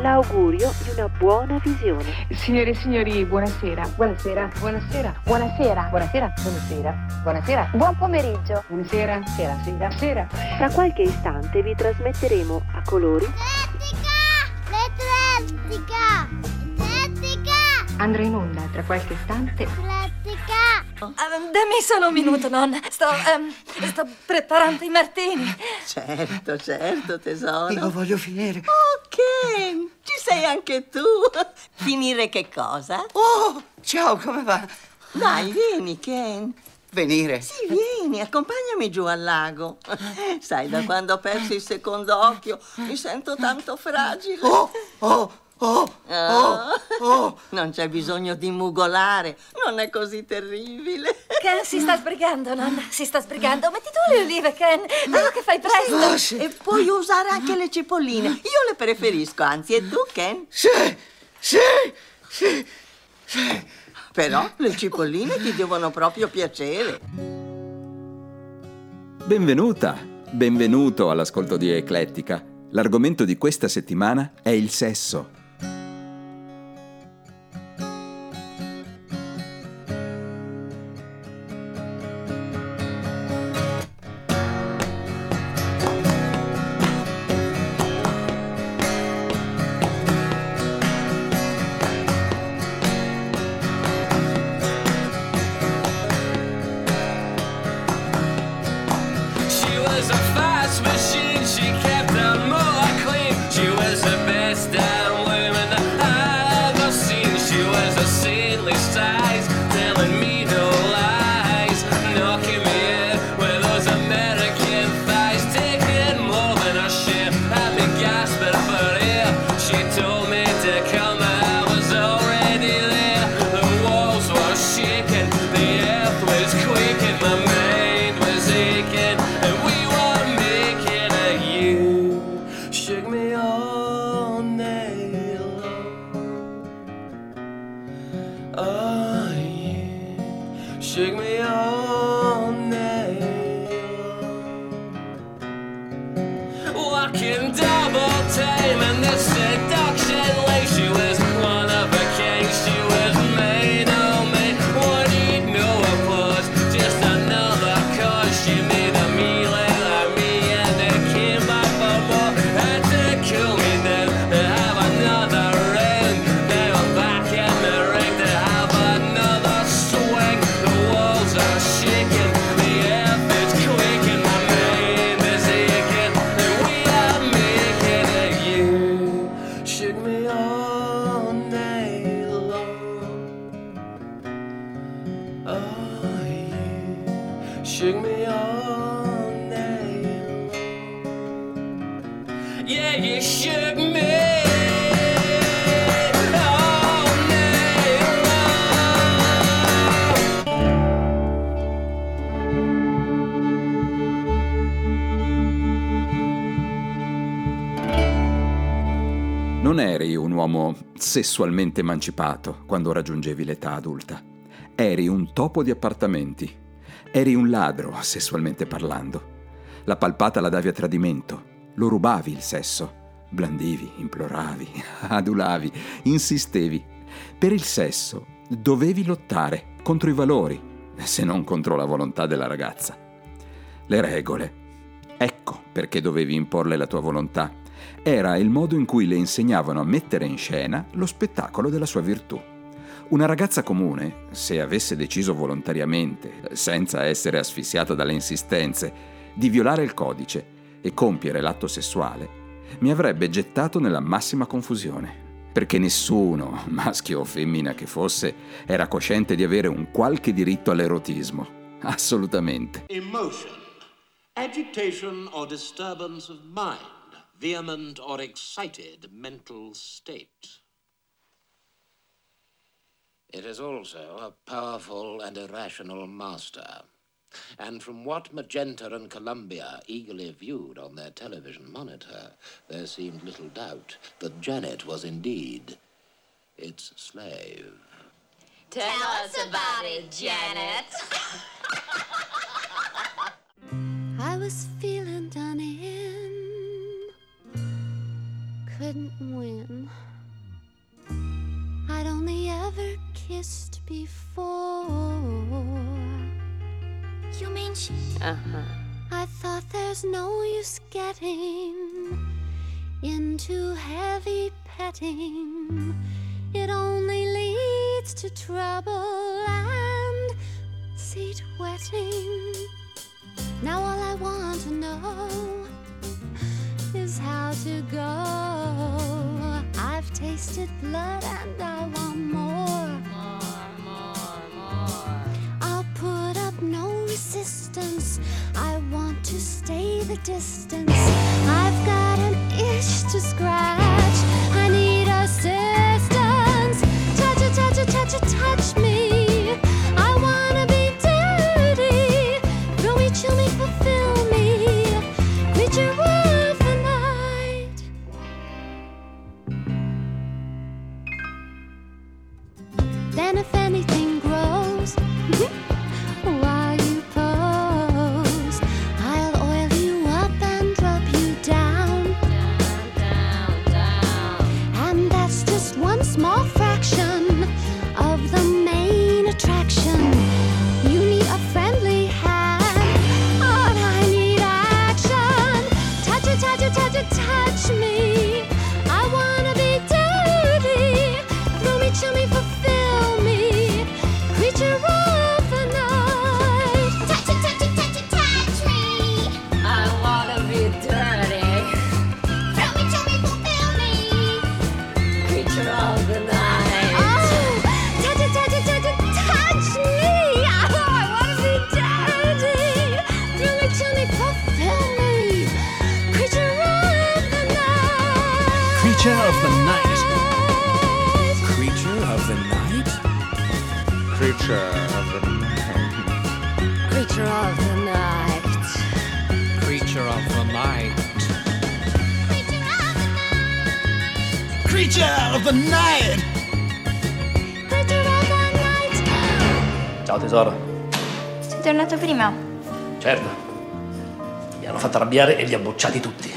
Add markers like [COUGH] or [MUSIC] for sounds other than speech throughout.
l'augurio di una buona visione. Signore e signori, buonasera. Buonasera. Buonasera. Buonasera. Buonasera. Buonasera. Buonasera. Buon pomeriggio. Buonasera. Sera. Sera. Sera. Tra qualche istante vi trasmetteremo a colori L'Eclettica! L'Eclettica! Andrà in onda tra qualche istante. L'Eclettica! Ah, dammi solo un minuto, nonna. Sto, ehm, sto preparando i martini. Certo, certo, tesoro. Io voglio finire. Oh, Ken, ci sei anche tu. Finire che cosa? Oh, ciao, come va? Dai, vieni, Ken. Venire. Sì, vieni, accompagnami giù al lago. Sai, da quando ho perso il secondo occhio mi sento tanto fragile. Oh, oh, oh, oh, oh. Non c'è bisogno di mugolare, non è così terribile. Ken si sta sbrigando, nonna. Si sta sbrigando. Metti tu le olive, Ken. Vedo che fai presto. Oh, sì. E puoi usare anche le cipolline. Io le preferisco, anzi, e tu, Ken? Sì, sì, sì, sì. Però le cipolline ti devono proprio piacere. Benvenuta, benvenuto all'ascolto di Eclettica. L'argomento di questa settimana è il sesso. Non eri un uomo sessualmente emancipato quando raggiungevi l'età adulta. Eri un topo di appartamenti. Eri un ladro, sessualmente parlando. La palpata la davi a tradimento. Lo rubavi il sesso. Blandivi, imploravi, [LAUGHS] adulavi, insistevi. Per il sesso dovevi lottare contro i valori, se non contro la volontà della ragazza. Le regole. Ecco perché dovevi imporle la tua volontà. Era il modo in cui le insegnavano a mettere in scena lo spettacolo della sua virtù. Una ragazza comune, se avesse deciso volontariamente, senza essere asfissiata dalle insistenze, di violare il codice e compiere l'atto sessuale, mi avrebbe gettato nella massima confusione, perché nessuno, [LAUGHS] maschio o femmina che fosse, era cosciente di avere un qualche diritto all'erotismo. Assolutamente. Emotion, agitation or disturbance of mind, vehement or excited mental state. It is also a powerful and irrational master. And from what Magenta and Columbia eagerly viewed on their television monitor, there seemed little doubt that Janet was indeed its slave. Tell us about it, Janet. [LAUGHS] I was feeling couldn't win. I'd only ever kissed before. You mean she? Uh huh. I thought there's no use getting into heavy petting. It only leads to trouble and seat wetting. Now all I want to know how to go. I've tasted blood and I want more. More, more, more. I'll put up no resistance. I want to stay the distance. I've got an itch to scratch. Night. Ciao tesoro. Sei tornato prima? Certo. Mi hanno fatto arrabbiare e li ha bocciati tutti.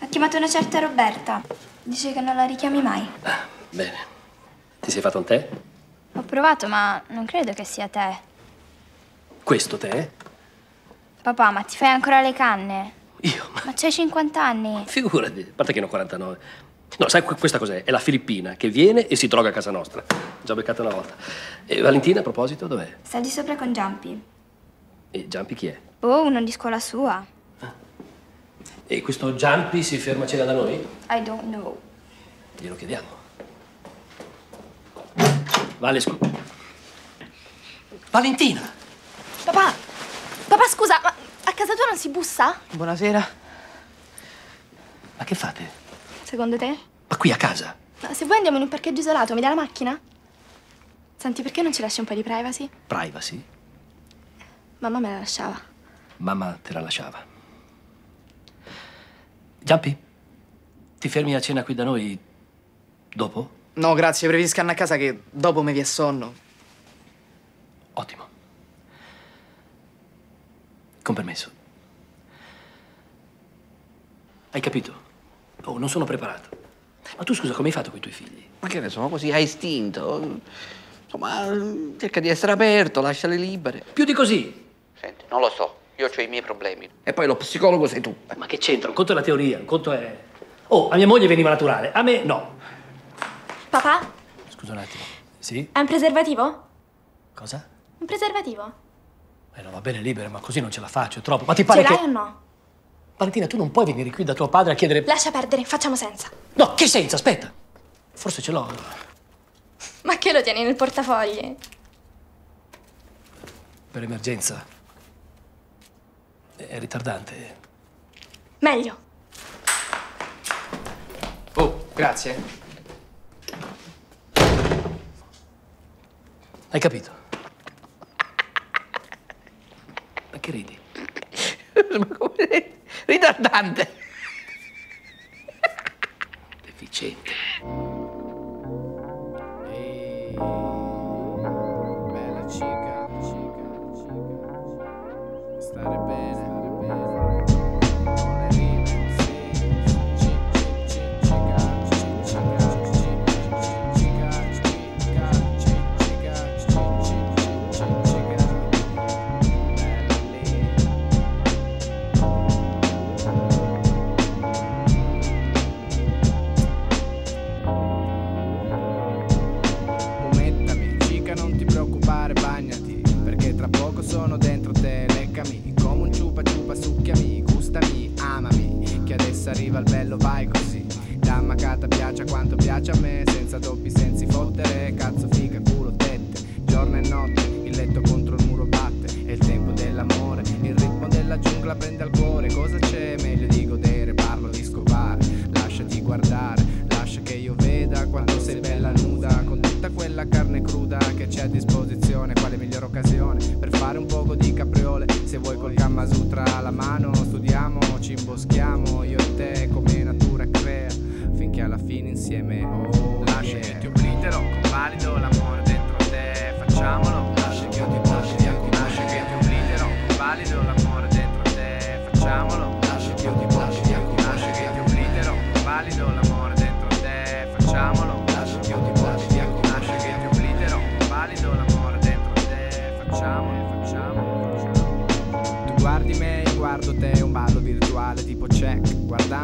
Ha chiamato una certa Roberta. Dice che non la richiami mai. Bene. Ti sei fatto un tè? Ho provato, ma non credo che sia te. Questo tè? Papà, ma ti fai ancora le canne? Io? Ma c'hai 50 anni. Figurati, a parte che ne ho 49. No, sai que- questa cos'è? È la filippina che viene e si droga a casa nostra. Già beccata una volta. E Valentina, a proposito, dov'è? Sta di sopra con Giampi. E Giampi chi è? Oh, uno di scuola sua. E questo Giampi si ferma a cena da noi? I don't know. Glielo chiediamo. Vale, scu- Valentina! Papà! Papà, scusa, ma a casa tua non si bussa? Buonasera. Ma che fate? Secondo te? Ma qui a casa? No, se vuoi andiamo in un parcheggio isolato, mi dai la macchina? Senti, perché non ci lasci un po' di privacy? Privacy? Mamma me la lasciava. Mamma te la lasciava. Giampi, ti fermi a cena qui da noi dopo? No, grazie, preferisco andare a casa che dopo mi vi è sonno. Ottimo. Con permesso. Hai capito? Oh, non sono preparato. Ma tu scusa, come hai fatto con i tuoi figli? Ma che ne so, così a istinto. Insomma, cerca di essere aperto, lasciale libere. Più di così. Senti, non lo so, io ho i miei problemi. E poi lo psicologo sei tu. Ma che c'entra? Un conto è la teoria, un conto è... Oh, a mia moglie veniva naturale, a me no. Papà, Scusa un attimo. Sì? è un preservativo? Cosa? Un preservativo? Eh, no, va bene, libera, ma così non ce la faccio, è troppo. Ma ti Ce pare l'hai che... o no? Valentina, tu non puoi venire qui da tuo padre a chiedere... Lascia perdere, facciamo senza. No, che senza? Aspetta. Forse ce l'ho. Ma che lo tieni nel portafogli? Per emergenza. È ritardante. Meglio. Oh, grazie. Hai capito? che ridi? [LAUGHS] Ma come ritardante. Deficiente.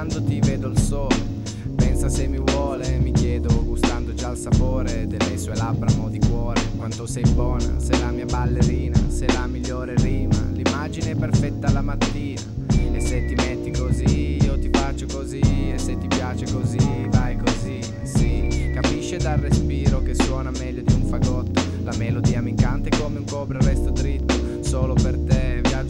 Check. Guardandoti vedo il sole. Pensa se mi vuole, mi chiedo, gustando già il sapore delle sue labbra mo di cuore. Quanto sei buona, sei la mia ballerina, sei la migliore rima. L'immagine perfetta la mattina. E se ti metti così, io ti faccio così. E se ti piace così, vai così. Sì, capisce dal respiro che suona meglio di un fagotto. La melodia mi incanta come un cobra resto dritto. Solo per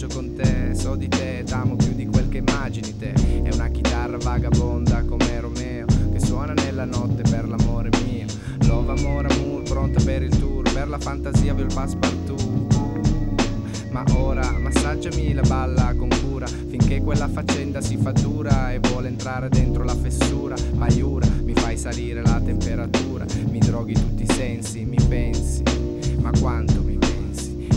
viaggio con te, so di te, t'amo più di quel che immagini te. È una chitarra vagabonda come Romeo, che suona nella notte per l'amore mio. Love, amore, amour, pronta per il tour, per la fantasia vi il passepartout. Ma ora massaggiami la balla con cura Finché quella faccenda si fa dura E vuole entrare dentro la fessura Maiura, mi fai salire la temperatura Mi droghi tutti i sensi, mi pensi Ma quanto mi?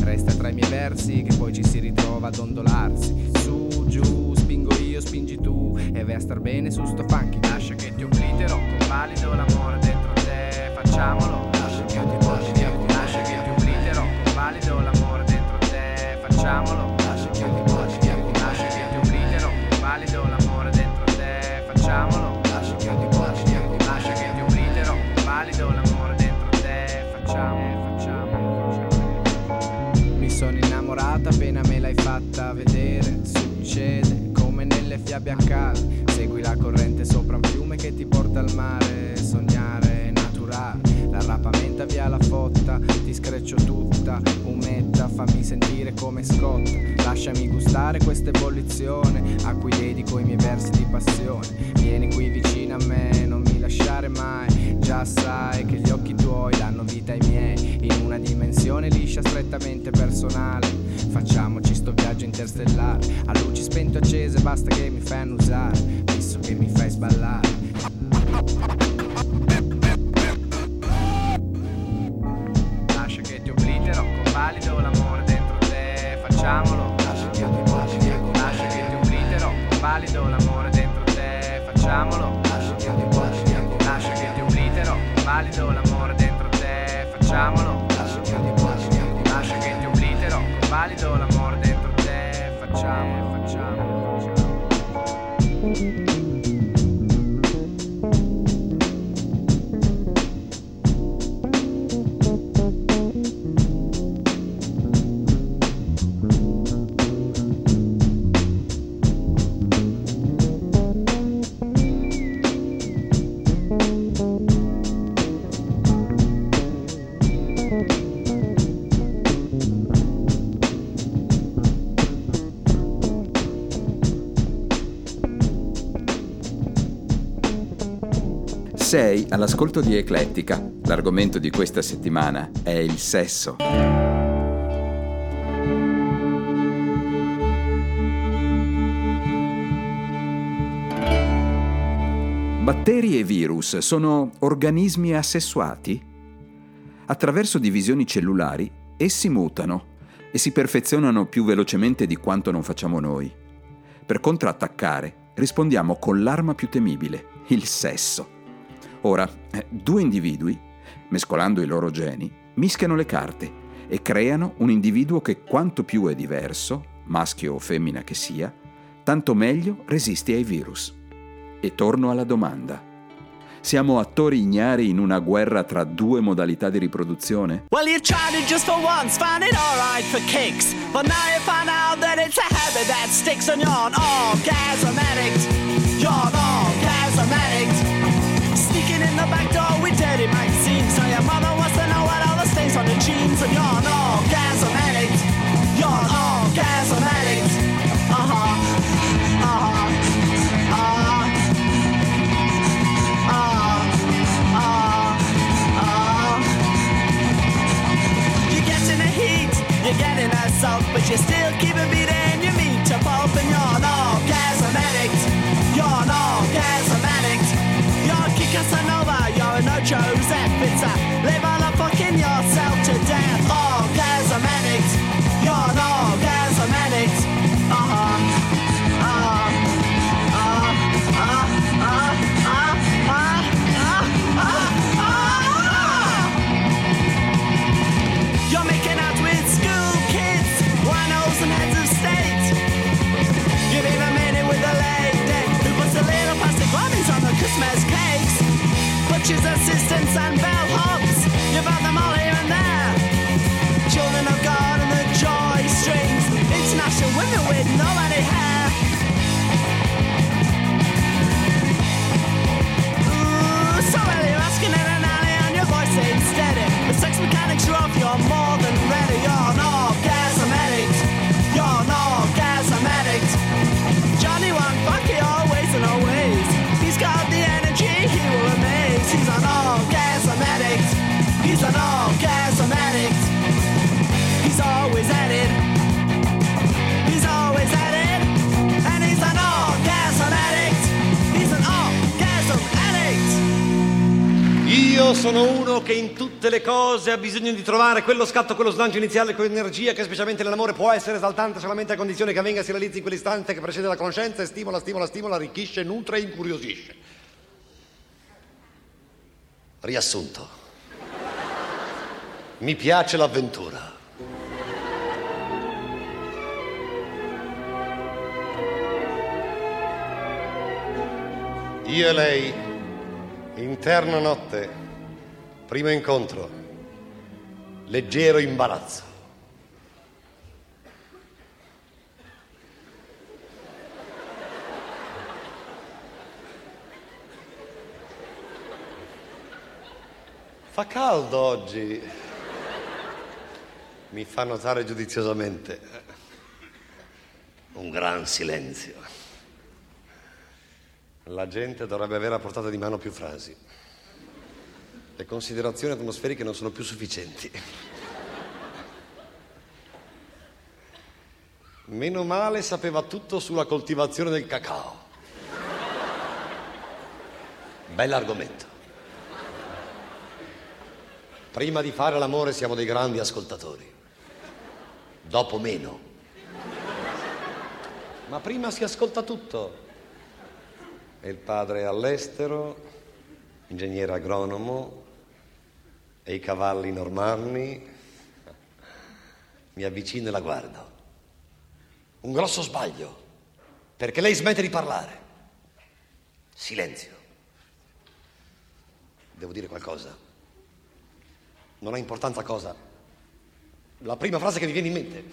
Resta tra i miei versi Che poi ci si ritrova ad ondolarsi. Su, giù, spingo io, spingi tu E vai a star bene su sto funky. Lascia che ti oblitero Convalido l'amore dentro te Facciamolo fiabe accade Segui la corrente sopra un fiume che ti porta al mare Sognare è naturale. L'arrapamenta via la fotta Ti screccio tutta Umetta fammi sentire come scotta. Lasciami gustare questa ebollizione A cui dedico i miei versi di passione. Vieni qui vicino a me Non mi lasciare mai. Già sai che gli occhi tuoi danno vita ai miei In una dimensione liscia strettamente personale. Facciamoci sto viaggio interstellare. A luci spento accese basta che mi fai annusare. Visto che mi fai sballare Facciamolo Sei all'ascolto di Eclettica. L'argomento di questa settimana è il sesso. Batteri e virus sono organismi assessuati? Attraverso divisioni cellulari, essi mutano e si perfezionano più velocemente di quanto non facciamo noi. Per contrattaccare, rispondiamo con l'arma più temibile, il sesso. Ora, eh, due individui, mescolando i loro geni, mischiano le carte e creano un individuo che quanto più è diverso, maschio o femmina che sia, tanto meglio resiste ai virus. E torno alla domanda. Siamo attori ignari in una guerra tra due modalità di riproduzione? Well, you tried it just for once, found it alright for kicks. But now you find out that it's a habit that sticks and you're an orgasm addict. You're an orgasm addict. Sneaking in the back door with dirty magazines. So your mother wants to know what all the stains on the jeans. And you're an orgasm addict. You're an orgasm addict. Uh huh. Uh huh. Uh You're getting a heat, you're getting a salt, but you still keep a beating your meat to pulp, and you're an orgasm addict. You're an orgasm addict. Casanova, you're a no Joseph. It's a live on a fucking yourself Nobody. Ooh, asking in an alley and your voice ain't steady. The sex mechanics are off, you're Sono uno che in tutte le cose ha bisogno di trovare quello scatto, quello slancio iniziale, quell'energia che specialmente nell'amore può essere esaltante solamente a condizione che avvenga e si realizzi in quell'istante che precede la conoscenza e stimola, stimola, stimola, arricchisce, nutre e incuriosisce. Riassunto. Mi piace l'avventura. Io e lei, interna notte, primo incontro, leggero imbarazzo. Fa caldo oggi. Mi fa notare giudiziosamente. Un gran silenzio. La gente dovrebbe avere a portata di mano più frasi. Le considerazioni atmosferiche non sono più sufficienti. Meno male sapeva tutto sulla coltivazione del cacao. Bell'argomento. Prima di fare l'amore siamo dei grandi ascoltatori. Dopo meno. Ma prima si ascolta tutto. E il padre è all'estero, ingegnere agronomo, e i cavalli normali. Mi avvicino e la guardo. Un grosso sbaglio, perché lei smette di parlare. Silenzio. Devo dire qualcosa. Non ha importanza cosa. La prima frase che mi viene in mente.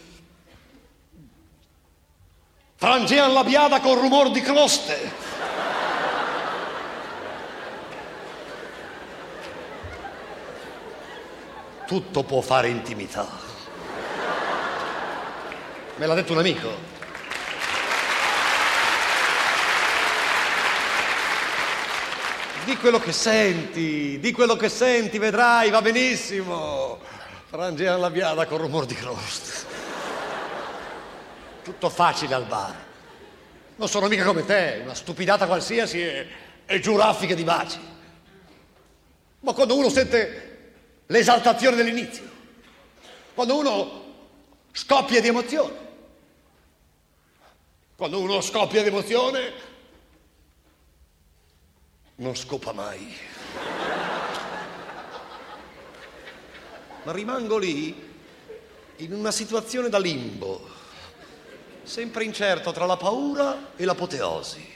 Frangean la biada con rumor di croste. Tutto può fare intimità. Me l'ha detto un amico. Di quello che senti, di quello che senti, vedrai, va benissimo. Frangean la biada con rumor di croste. Tutto facile al bar. Non sono mica come te, una stupidata qualsiasi e e giù raffiche di baci. Ma quando uno sente l'esaltazione dell'inizio, quando uno scoppia di emozione, quando uno scoppia di emozione, non scopa mai. Ma rimango lì in una situazione da limbo, sempre incerto tra la paura e l'apoteosi.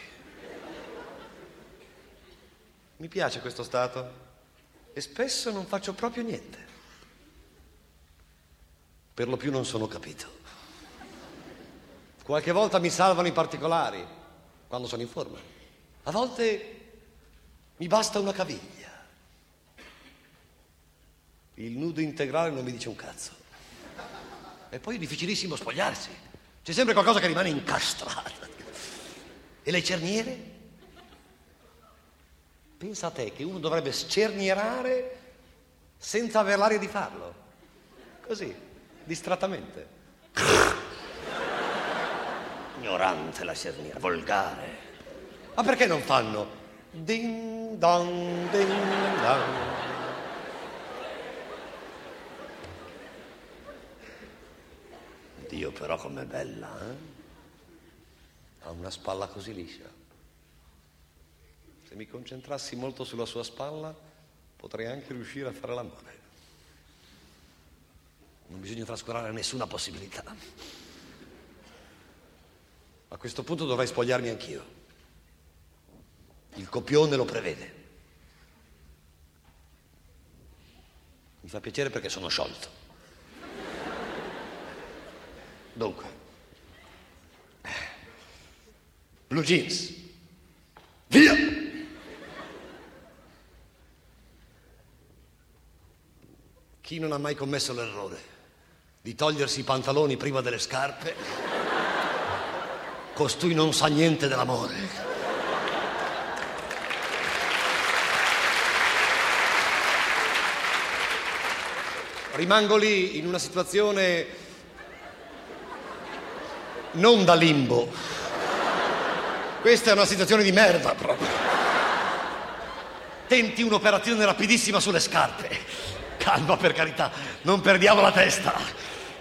Mi piace questo stato e spesso non faccio proprio niente. Per lo più non sono capito. Qualche volta mi salvano i particolari, quando sono in forma. A volte mi basta una caviglia. Il nudo integrale non mi dice un cazzo. E poi è difficilissimo spogliarsi. C'è sempre qualcosa che rimane incastrato. E le cerniere? Pensa a te che uno dovrebbe scernierare senza aver l'aria di farlo. Così, distrattamente. Ignorante la cerniera, volgare. Ma perché non fanno? Ding dong, ding dong. Dio però com'è bella, eh? Ha una spalla così liscia. Se mi concentrassi molto sulla sua spalla, potrei anche riuscire a fare l'amore. Non bisogna trascurare nessuna possibilità. A questo punto dovrei spogliarmi anch'io. Il copione lo prevede. Mi fa piacere perché sono sciolto. Dunque, blue jeans, via! Chi non ha mai commesso l'errore di togliersi i pantaloni prima delle scarpe, costui non sa niente dell'amore. Rimango lì in una situazione non da limbo. Questa è una situazione di merda proprio. Tenti un'operazione rapidissima sulle scarpe. Calma per carità, non perdiamo la testa.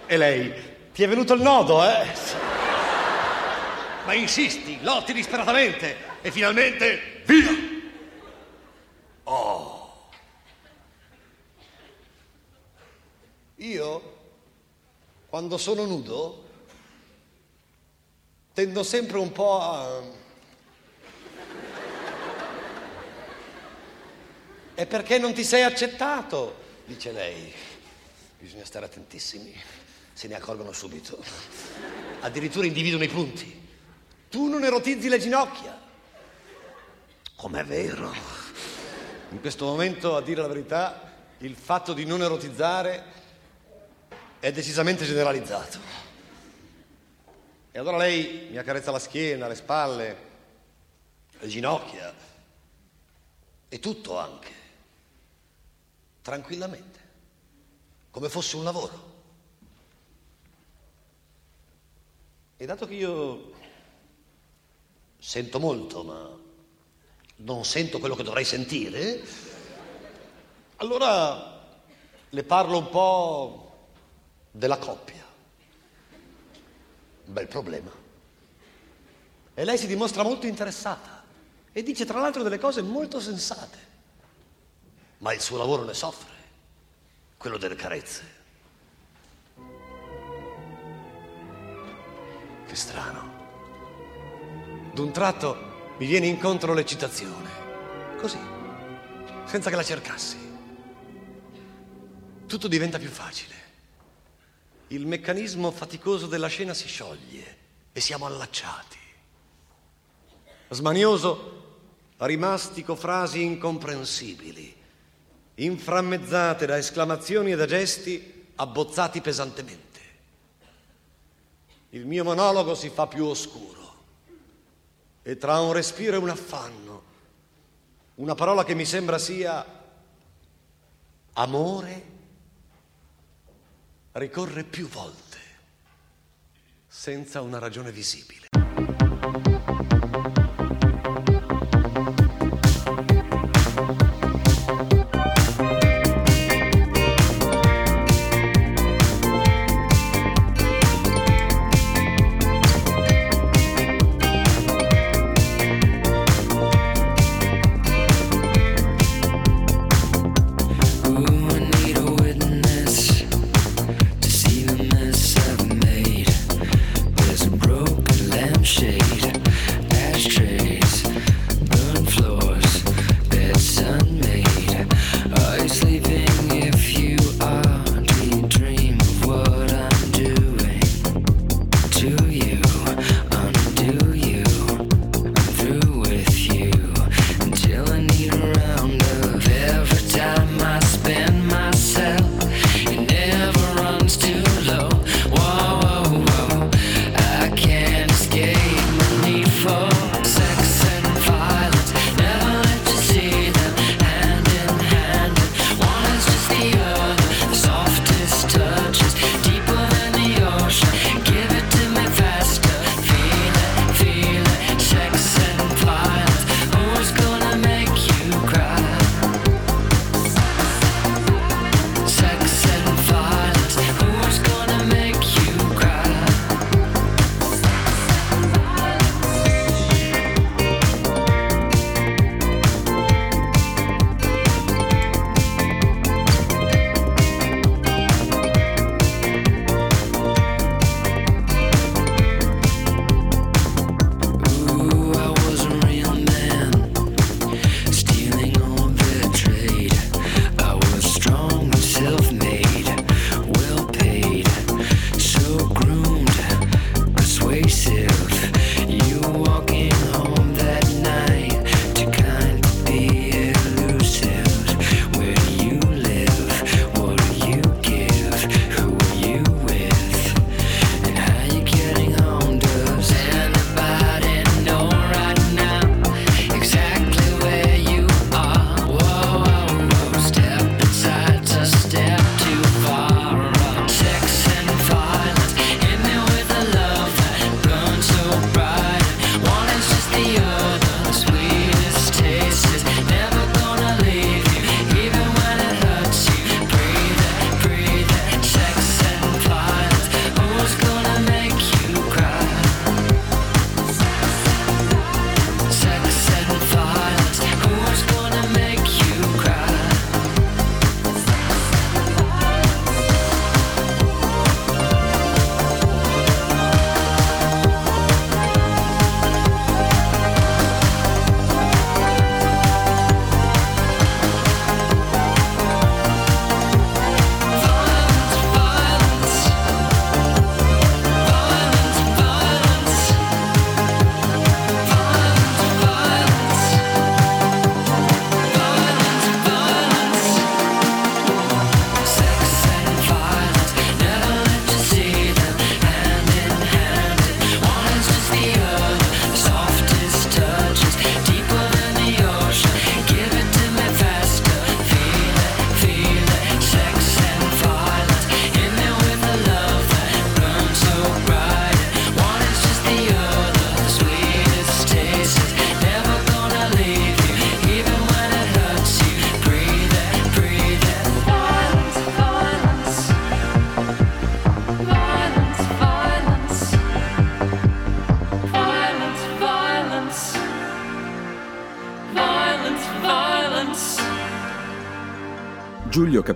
E lei, ti è venuto il nodo, eh? Ma insisti, lotti disperatamente e finalmente via! Oh. Io, quando sono nudo, tendo sempre un po' a... E perché non ti sei accettato? Dice lei. Bisogna stare attentissimi, se ne accorgono subito. Addirittura individuano i punti. Tu non erotizzi le ginocchia. Com'è vero. In questo momento, a dire la verità, il fatto di non erotizzare è decisamente generalizzato. E allora lei mi accarezza la schiena, le spalle, le ginocchia e tutto anche, tranquillamente, come fosse un lavoro. E dato che io sento molto, ma non sento quello che dovrei sentire, allora le parlo un po' della coppia. Un bel problema. E lei si dimostra molto interessata e dice tra l'altro delle cose molto sensate. Ma il suo lavoro ne soffre, quello delle carezze. Che strano. D'un tratto mi viene incontro l'eccitazione, così, senza che la cercassi. Tutto diventa più facile. Il meccanismo faticoso della scena si scioglie e siamo allacciati. Smanioso, rimastico frasi incomprensibili, inframmezzate da esclamazioni e da gesti abbozzati pesantemente. Il mio monologo si fa più oscuro e tra un respiro e un affanno, una parola che mi sembra sia amore ricorre più volte senza una ragione visibile.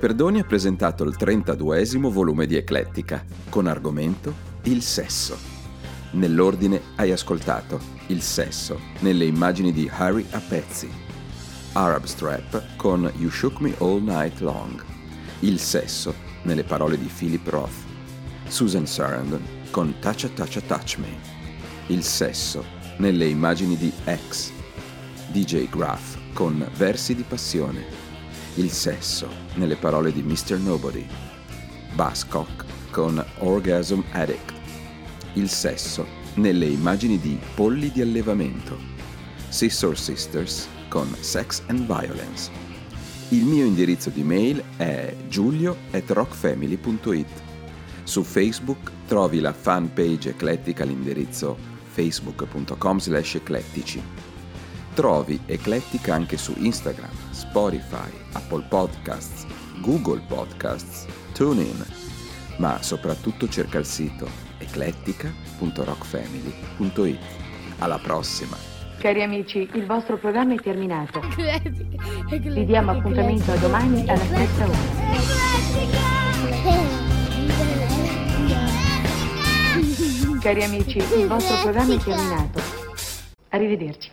Caperdoni ha presentato il 32esimo volume di Eclettica, con argomento il sesso. Nell'ordine hai ascoltato il sesso nelle immagini di Harry a pezzi, Arab Strap con You Shook Me All Night Long, il sesso nelle parole di Philip Roth, Susan Sarandon con Toucha Toucha Touch Me, il sesso nelle immagini di X, DJ Graff con Versi di passione, il sesso nelle parole di Mr. Nobody, Bascock con Orgasm Addict, il sesso nelle immagini di Polli di allevamento, Sister Sisters con Sex and Violence. Il mio indirizzo di mail è giulio.rockfamily.it. Su Facebook trovi la fanpage eclettica all'indirizzo facebook.com slash eclettici. Trovi Eclettica anche su Instagram, Spotify, Apple Podcasts, Google Podcasts, TuneIn, ma soprattutto cerca il sito eclettica.rockfamily.it. Alla prossima! Cari amici, il vostro programma è terminato. Vi diamo appuntamento a domani alla stessa ora. Cari amici, il vostro programma è terminato. Arrivederci.